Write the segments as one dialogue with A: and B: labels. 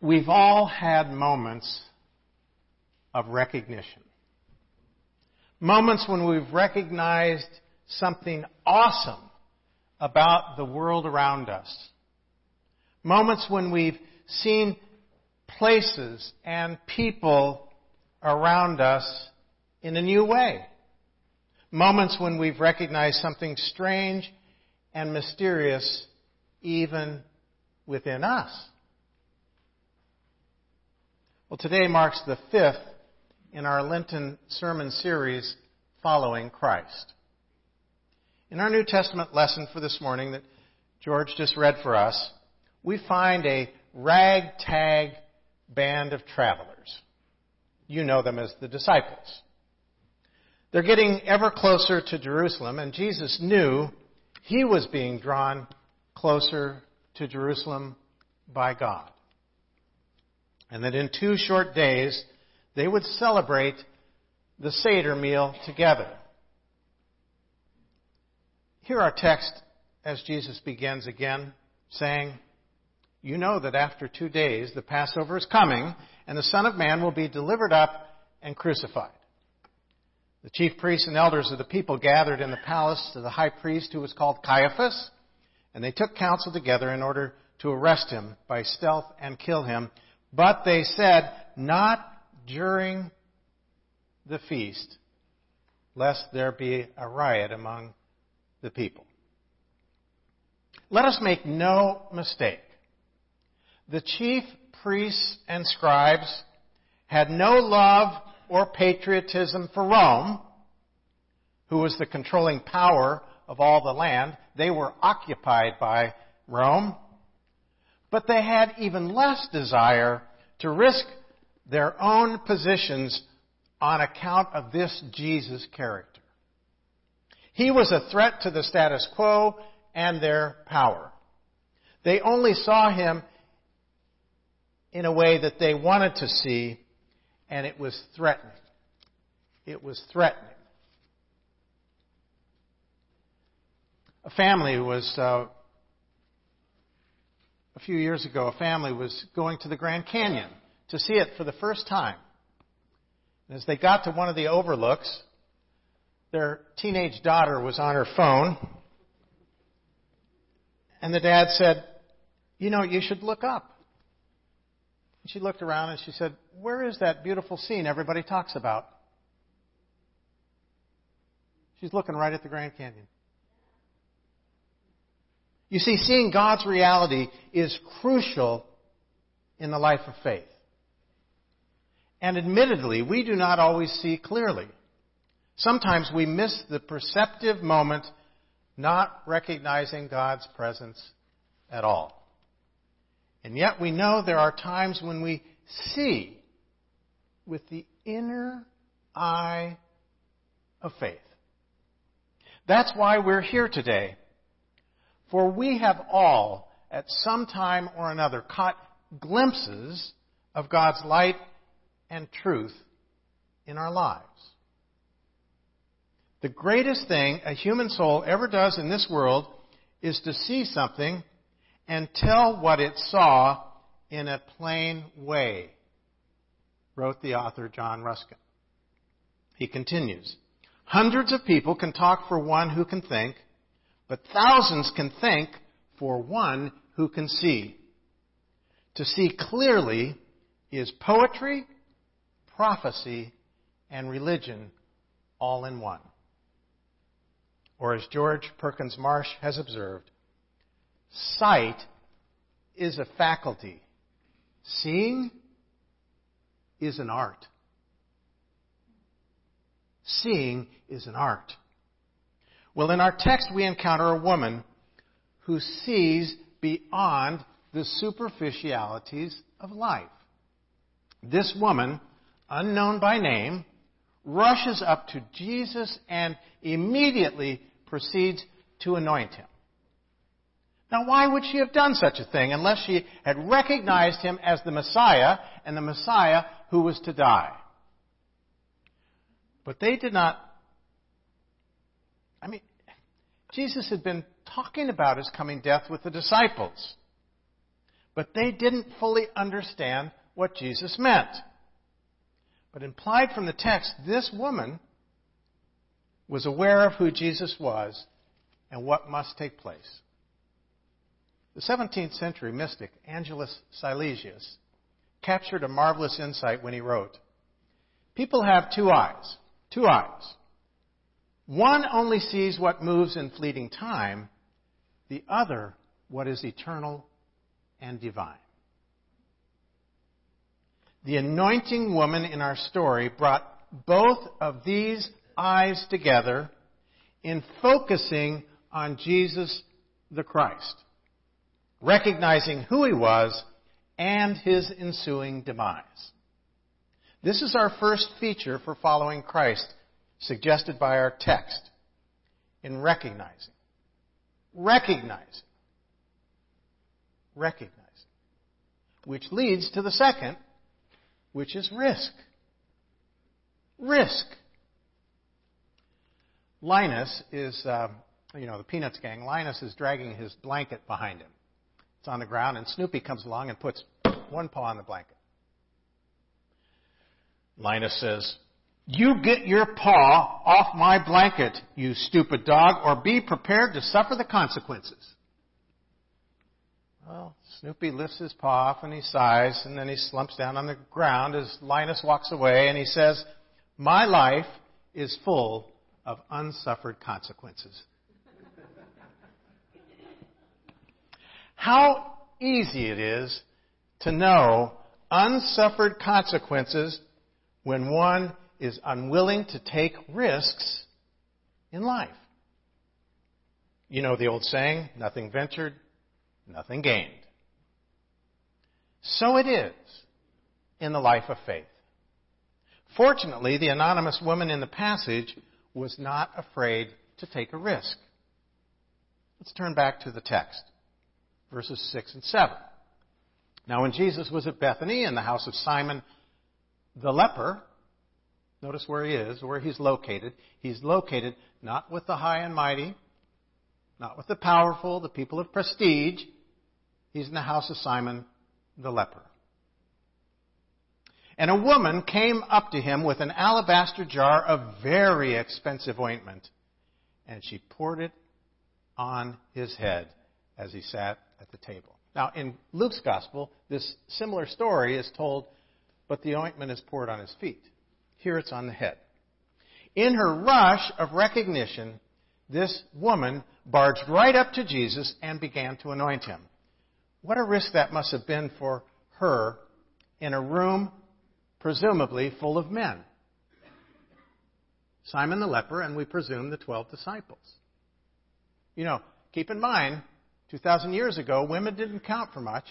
A: We've all had moments of recognition. Moments when we've recognized something awesome about the world around us. Moments when we've seen places and people around us in a new way. Moments when we've recognized something strange and mysterious even within us. Well, today marks the fifth in our Lenten sermon series, Following Christ. In our New Testament lesson for this morning that George just read for us, we find a ragtag band of travelers. You know them as the disciples. They're getting ever closer to Jerusalem, and Jesus knew he was being drawn closer to Jerusalem by God and that in two short days they would celebrate the Seder meal together. Hear our text as Jesus begins again, saying, You know that after two days the Passover is coming, and the Son of Man will be delivered up and crucified. The chief priests and elders of the people gathered in the palace to the high priest who was called Caiaphas, and they took counsel together in order to arrest him by stealth and kill him. But they said, Not during the feast, lest there be a riot among the people. Let us make no mistake. The chief priests and scribes had no love or patriotism for Rome, who was the controlling power of all the land. They were occupied by Rome. But they had even less desire to risk their own positions on account of this Jesus character. He was a threat to the status quo and their power. They only saw him in a way that they wanted to see, and it was threatening. It was threatening. A family was uh, a few years ago, a family was going to the Grand Canyon to see it for the first time. And as they got to one of the overlooks, their teenage daughter was on her phone, and the dad said, You know, you should look up. And she looked around and she said, Where is that beautiful scene everybody talks about? She's looking right at the Grand Canyon. You see, seeing God's reality is crucial in the life of faith. And admittedly, we do not always see clearly. Sometimes we miss the perceptive moment not recognizing God's presence at all. And yet we know there are times when we see with the inner eye of faith. That's why we're here today for we have all, at some time or another, caught glimpses of God's light and truth in our lives. The greatest thing a human soul ever does in this world is to see something and tell what it saw in a plain way, wrote the author John Ruskin. He continues, Hundreds of people can talk for one who can think, but thousands can think for one who can see. To see clearly is poetry, prophecy, and religion all in one. Or as George Perkins Marsh has observed, sight is a faculty. Seeing is an art. Seeing is an art. Well, in our text, we encounter a woman who sees beyond the superficialities of life. This woman, unknown by name, rushes up to Jesus and immediately proceeds to anoint him. Now, why would she have done such a thing unless she had recognized him as the Messiah and the Messiah who was to die? But they did not I mean, Jesus had been talking about his coming death with the disciples. but they didn't fully understand what Jesus meant. But implied from the text, this woman was aware of who Jesus was and what must take place. The 17th century mystic Angelus Silesius captured a marvelous insight when he wrote, People have two eyes, two eyes. One only sees what moves in fleeting time, the other what is eternal and divine. The anointing woman in our story brought both of these eyes together in focusing on Jesus the Christ, recognizing who he was and his ensuing demise. This is our first feature for following Christ, suggested by our text, in recognizing. Recognizing. Recognizing. Which leads to the second, which is risk. Risk. Linus is, uh, you know, the Peanuts gang. Linus is dragging his blanket behind him. It's on the ground, and Snoopy comes along and puts one paw on the blanket. Linus says, You get your paw off my blanket, you stupid dog, or be prepared to suffer the consequences. Well, Snoopy lifts his paw off and he sighs, and then he slumps down on the ground as Linus walks away and he says, My life is full of unsuffered consequences. How easy it is to know unsuffered consequences when one is unwilling to take risks in life. You know the old saying, nothing ventured, nothing gained. So it is in the life of faith. Fortunately, the anonymous woman in the passage was not afraid to take a risk. Let's turn back to the text, verses 6 and 7. Now, when Jesus was at Bethany in the house of Simon the leper, notice where he is, where he's located. He's located not with the high and mighty, not with the powerful, the people of prestige. He's in the house of Simon the leper. And a woman came up to him with an alabaster jar of very expensive ointment, and she poured it on his head as he sat at the table. Now, in Luke's gospel, this similar story is told, but the ointment is poured on his feet. Here it's on the head. In her rush of recognition, this woman barged right up to Jesus and began to anoint him. What a risk that must have been for her in a room presumably full of men. Simon the leper, and we presume the 12 disciples. You know, keep in mind, 2,000 years ago, women didn't count for much.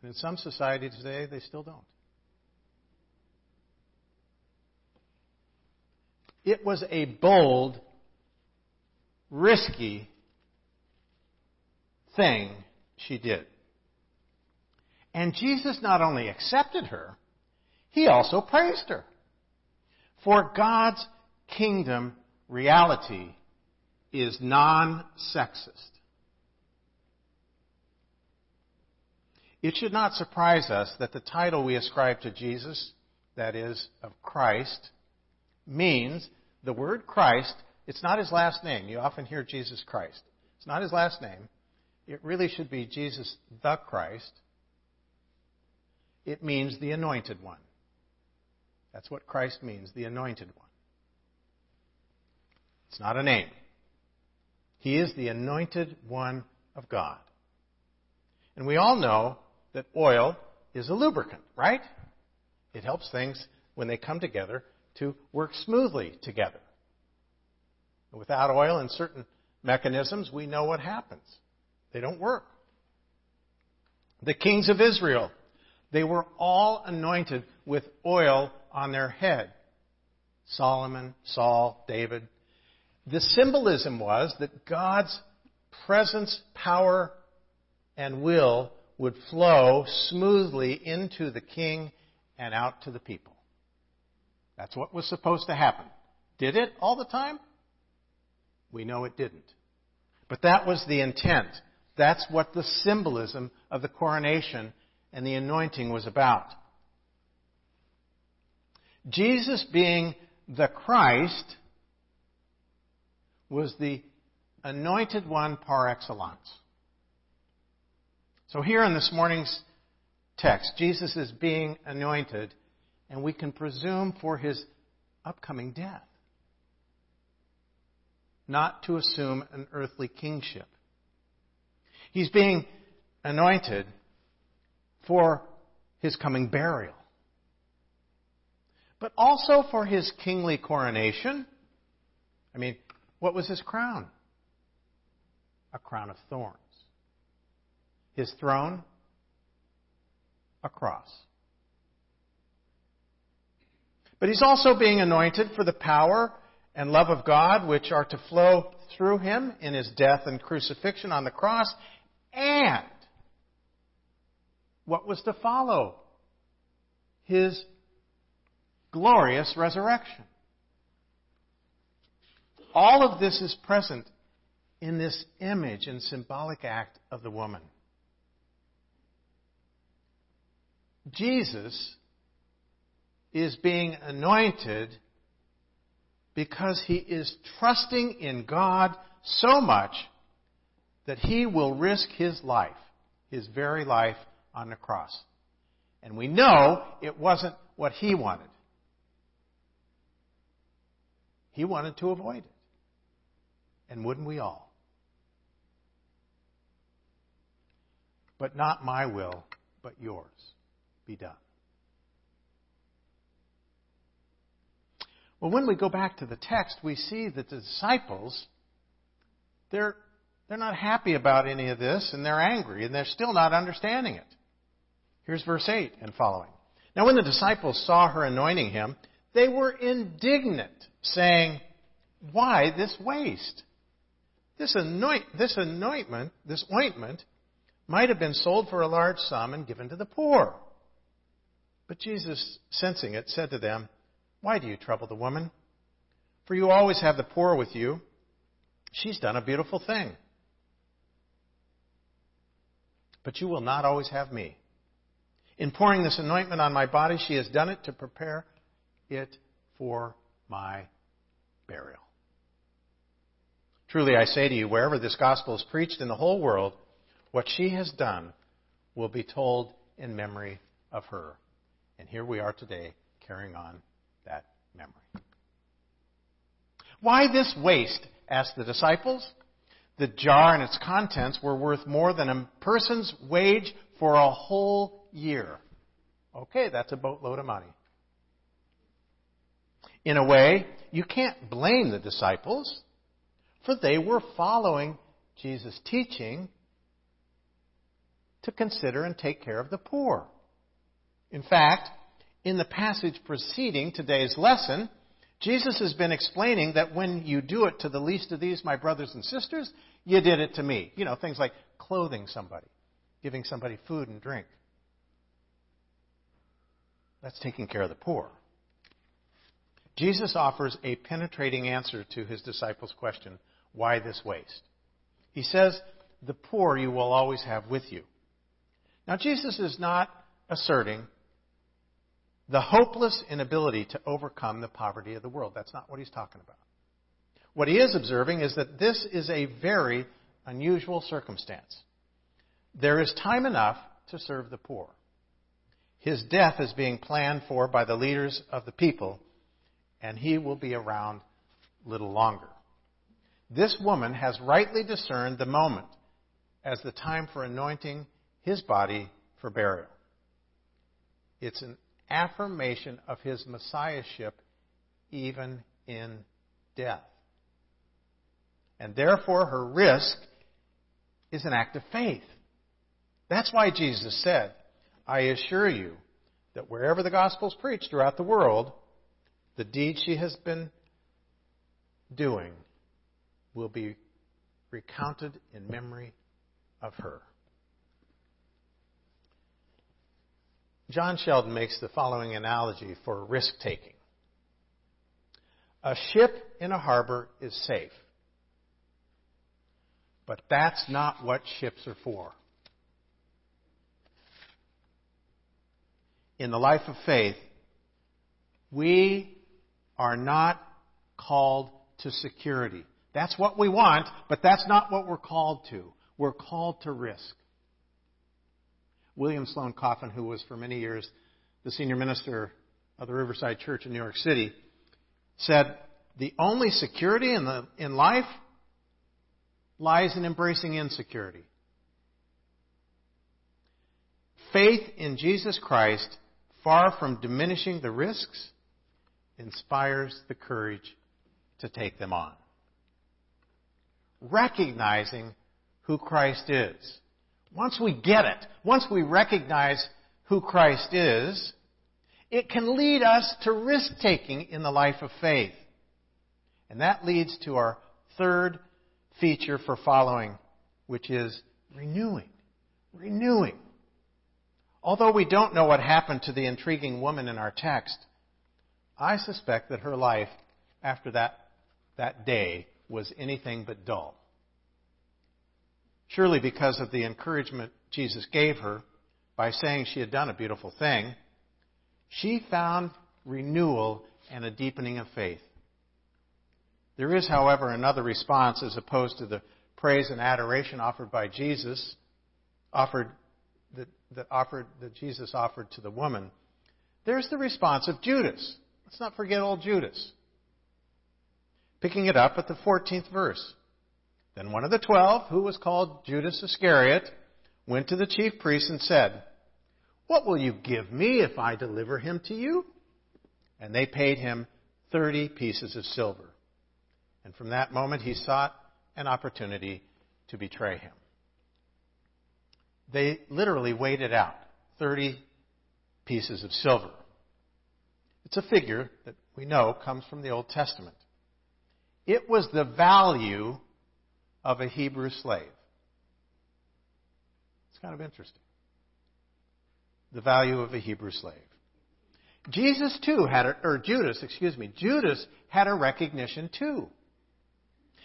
A: And in some societies today, they still don't. It was a bold, risky thing she did. And Jesus not only accepted her, he also praised her. For God's kingdom reality is non sexist. It should not surprise us that the title we ascribe to Jesus, that is, of Christ, means the word Christ, it's not his last name. You often hear Jesus Christ. It's not his last name. It really should be Jesus the Christ. It means the anointed one. That's what Christ means, the anointed one. It's not a name. He is the anointed one of God. And we all know that oil is a lubricant, right? It helps things, when they come together, to work smoothly together. Without oil and certain mechanisms, we know what happens. They don't work. The kings of Israel, they were all anointed with oil on their head. Solomon, Saul, David, the symbolism was that God's presence, power, and will would flow smoothly into the king and out to the people. That's what was supposed to happen. Did it all the time? We know it didn't. But that was the intent. That's what the symbolism of the coronation and the anointing was about. Jesus being the Christ was the anointed one par excellence. So here in this morning's text, Jesus is being anointed, and we can presume for his upcoming death, not to assume an earthly kingship. He's being anointed for his coming burial, but also for his kingly coronation. I mean, what was his crown? A crown of thorns. His throne? A cross. But he's also being anointed for the power and love of God which are to flow through him in his death and crucifixion on the cross and what was to follow? His glorious resurrection. All of this is present in this image and symbolic act of the woman. Jesus is being anointed because he is trusting in God so much that he will risk his life, his very life, on the cross. And we know it wasn't what he wanted. He wanted to avoid it. And wouldn't we all? But not my will, but yours be done. Well, when we go back to the text, we see that the disciples, they're, they're not happy about any of this, and they're angry, and they're still not understanding it. Here's verse 8 and following. Now, when the disciples saw her anointing him, they were indignant, saying, Why this waste? This, anoint, this anointment, this ointment, might have been sold for a large sum and given to the poor. But Jesus, sensing it, said to them, Why do you trouble the woman? For you always have the poor with you. She's done a beautiful thing. But you will not always have me. In pouring this anointment on my body, she has done it to prepare it for my burial. Truly I say to you, wherever this gospel is preached in the whole world, what she has done will be told in memory of her. And here we are today carrying on memory. Why this waste? asked the disciples. The jar and its contents were worth more than a person's wage for a whole year. Okay, that's a boatload of money. In a way, you can't blame the disciples, for they were following Jesus' teaching to consider and take care of the poor. In fact, in the passage preceding today's lesson, Jesus has been explaining that when you do it to the least of these, my brothers and sisters, you did it to me. You know, things like clothing somebody, giving somebody food and drink. That's taking care of the poor. Jesus offers a penetrating answer to his disciples' question why this waste? He says, The poor you will always have with you. Now, Jesus is not asserting the hopeless inability to overcome the poverty of the world. That's not what he's talking about. What he is observing is that this is a very unusual circumstance. There is time enough to serve the poor. His death is being planned for by the leaders of the people, and he will be around a little longer. This woman has rightly discerned the moment as the time for anointing his body for burial. It's an affirmation of his messiahship even in death. And therefore, her risk is an act of faith. That's why Jesus said, I assure you that wherever the gospel is preached throughout the world, the deed she has been doing will be recounted in memory of her. John Sheldon makes the following analogy for risk taking. A ship in a harbor is safe. But that's not what ships are for. In the life of faith, we are not called to security. That's what we want, but that's not what we're called to. We're called to risk. William Sloane Coffin, who was for many years the senior minister of the Riverside Church in New York City, said, The only security in, the, in life lies in embracing insecurity. Faith in Jesus Christ, far from diminishing the risks, inspires the courage to take them on. Recognizing who Christ is. Once we get it, once we recognize who Christ is, it can lead us to risk taking in the life of faith. And that leads to our third feature for following, which is renewing. Renewing. Although we don't know what happened to the intriguing woman in our text, I suspect that her life after that, that day was anything but dull. Surely because of the encouragement Jesus gave her by saying she had done a beautiful thing, she found renewal and a deepening of faith. There is, however, another response as opposed to the praise and adoration offered by Jesus, offered that, that offered that Jesus offered to the woman. There's the response of Judas. Let's not forget old Judas. Picking it up at the 14th verse. Then one of the twelve, who was called Judas Iscariot, went to the chief priests and said, What will you give me if I deliver him to you? And they paid him thirty pieces of silver. And from that moment he sought an opportunity to betray him. They literally weighed it out 30 pieces of silver. It's a figure that we know comes from the Old Testament. It was the value of a Hebrew slave. It's kind of interesting. The value of a Hebrew slave. Jesus too had, a, or Judas, excuse me, Judas had a recognition too.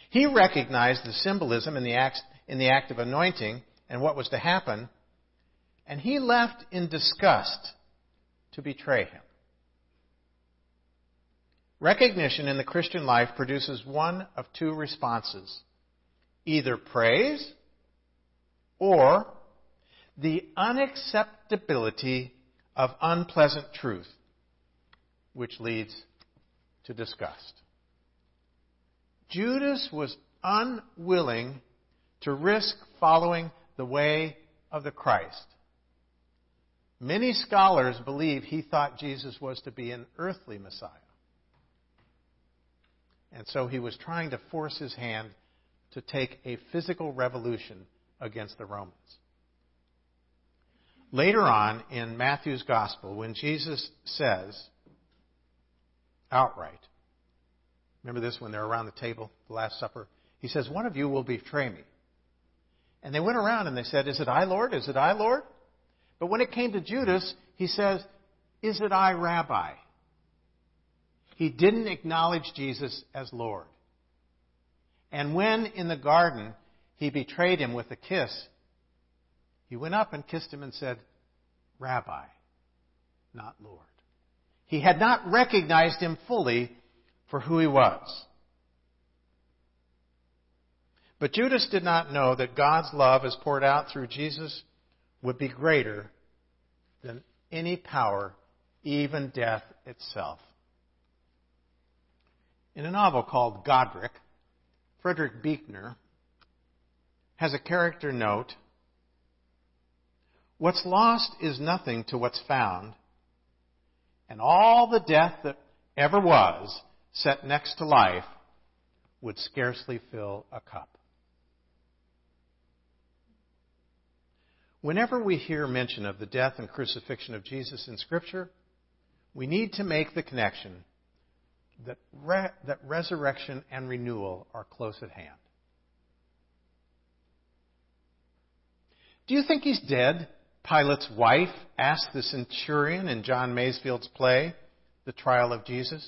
A: He recognized the symbolism in the act, in the act of anointing and what was to happen, and he left in disgust to betray him. Recognition in the Christian life produces one of two responses either praise or the unacceptability of unpleasant truth, which leads to disgust. Judas was unwilling to risk following the way of the Christ. Many scholars believe he thought Jesus was to be an earthly Messiah. And so he was trying to force his hand to take a physical revolution against the Romans. Later on in Matthew's Gospel, when Jesus says outright, remember this when they're around the table, the Last Supper? He says, One of you will betray me. And they went around and they said, Is it I, Lord? Is it I, Lord? But when it came to Judas, he says, Is it I, Rabbi? He didn't acknowledge Jesus as Lord. And when in the garden he betrayed him with a kiss, he went up and kissed him and said, Rabbi, not Lord. He had not recognized him fully for who he was. But Judas did not know that God's love as poured out through Jesus would be greater than any power, even death itself. In a novel called Godric, Frederick Buechner has a character note What's lost is nothing to what's found, and all the death that ever was set next to life would scarcely fill a cup. Whenever we hear mention of the death and crucifixion of Jesus in Scripture, we need to make the connection that, re- that resurrection and renewal are close at hand. Do you think he's dead? Pilate's wife asked the centurion in John Masefield's play, The Trial of Jesus.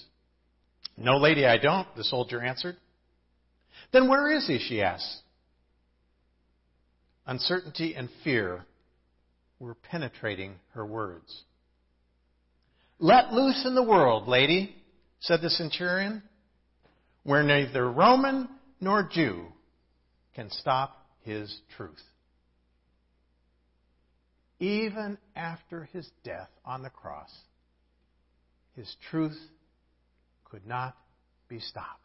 A: No, lady, I don't, the soldier answered. Then where is he? she asked. uncertainty, and fear were penetrating her words. Let loose in the world, lady, said the centurion, where neither Roman nor Jew can stop his truth. Even after his death on the cross, his truth could not be stopped.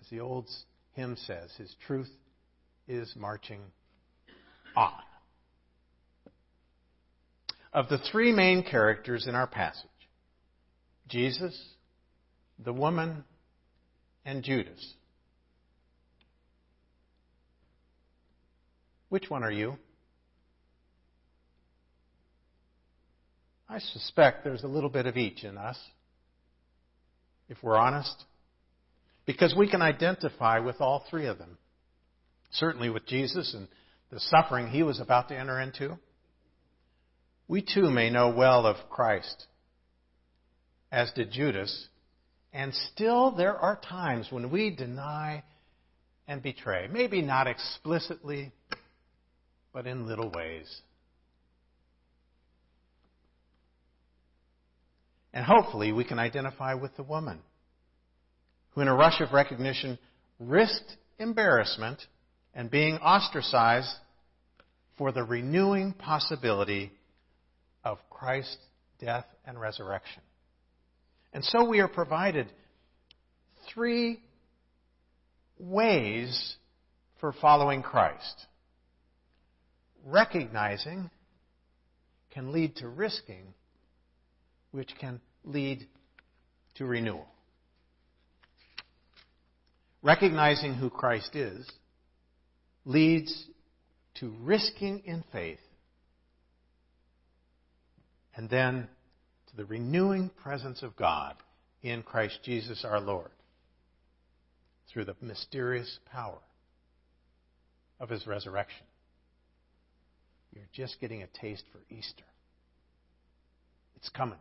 A: As the old hymn says, his truth is marching on. Of the three main characters in our passage, Jesus, the woman, and Judas, which one are you? I suspect there's a little bit of each in us, if we're honest, because we can identify with all three of them. Certainly with Jesus and the suffering he was about to enter into. We too may know well of Christ, as did Judas, and still there are times when we deny and betray. Maybe not explicitly, but in little ways. And hopefully we can identify with the woman who, in a rush of recognition, risked embarrassment and being ostracized for the renewing possibility of Christ's death and resurrection. And so we are provided three ways for following Christ. Recognizing can lead to risking, which can lead to renewal. Recognizing who Christ is leads to risking in faith and then the renewing presence of God in Christ Jesus our Lord through the mysterious power of his resurrection. You're just getting a taste for Easter. It's coming.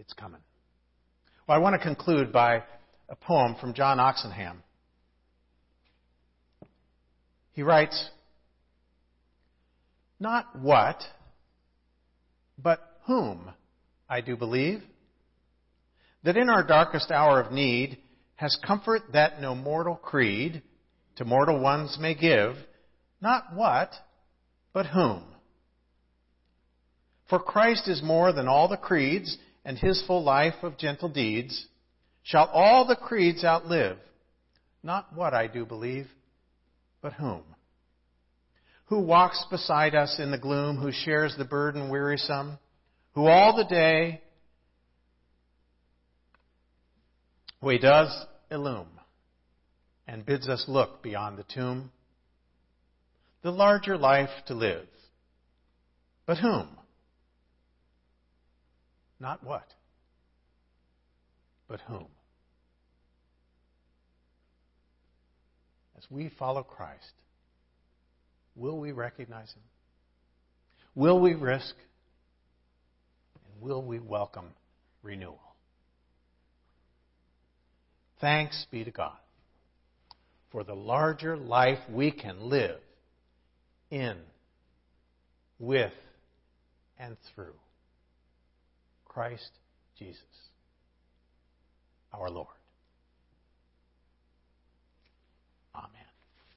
A: It's coming. Well, I want to conclude by a poem from John Oxenham. He writes, Not what, but whom I do believe, that in our darkest hour of need has comfort that no mortal creed to mortal ones may give, not what, but whom. For Christ is more than all the creeds, and his full life of gentle deeds shall all the creeds outlive, not what I do believe, but whom who walks beside us in the gloom, who shares the burden wearisome, who all the day, who he does illume and bids us look beyond the tomb, the larger life to live. But whom? Not what, but whom? As we follow Christ, Will we recognize Him? Will we risk? Will we welcome renewal? Thanks be to God for the larger life we can live in, with, and through Christ Jesus, our Lord.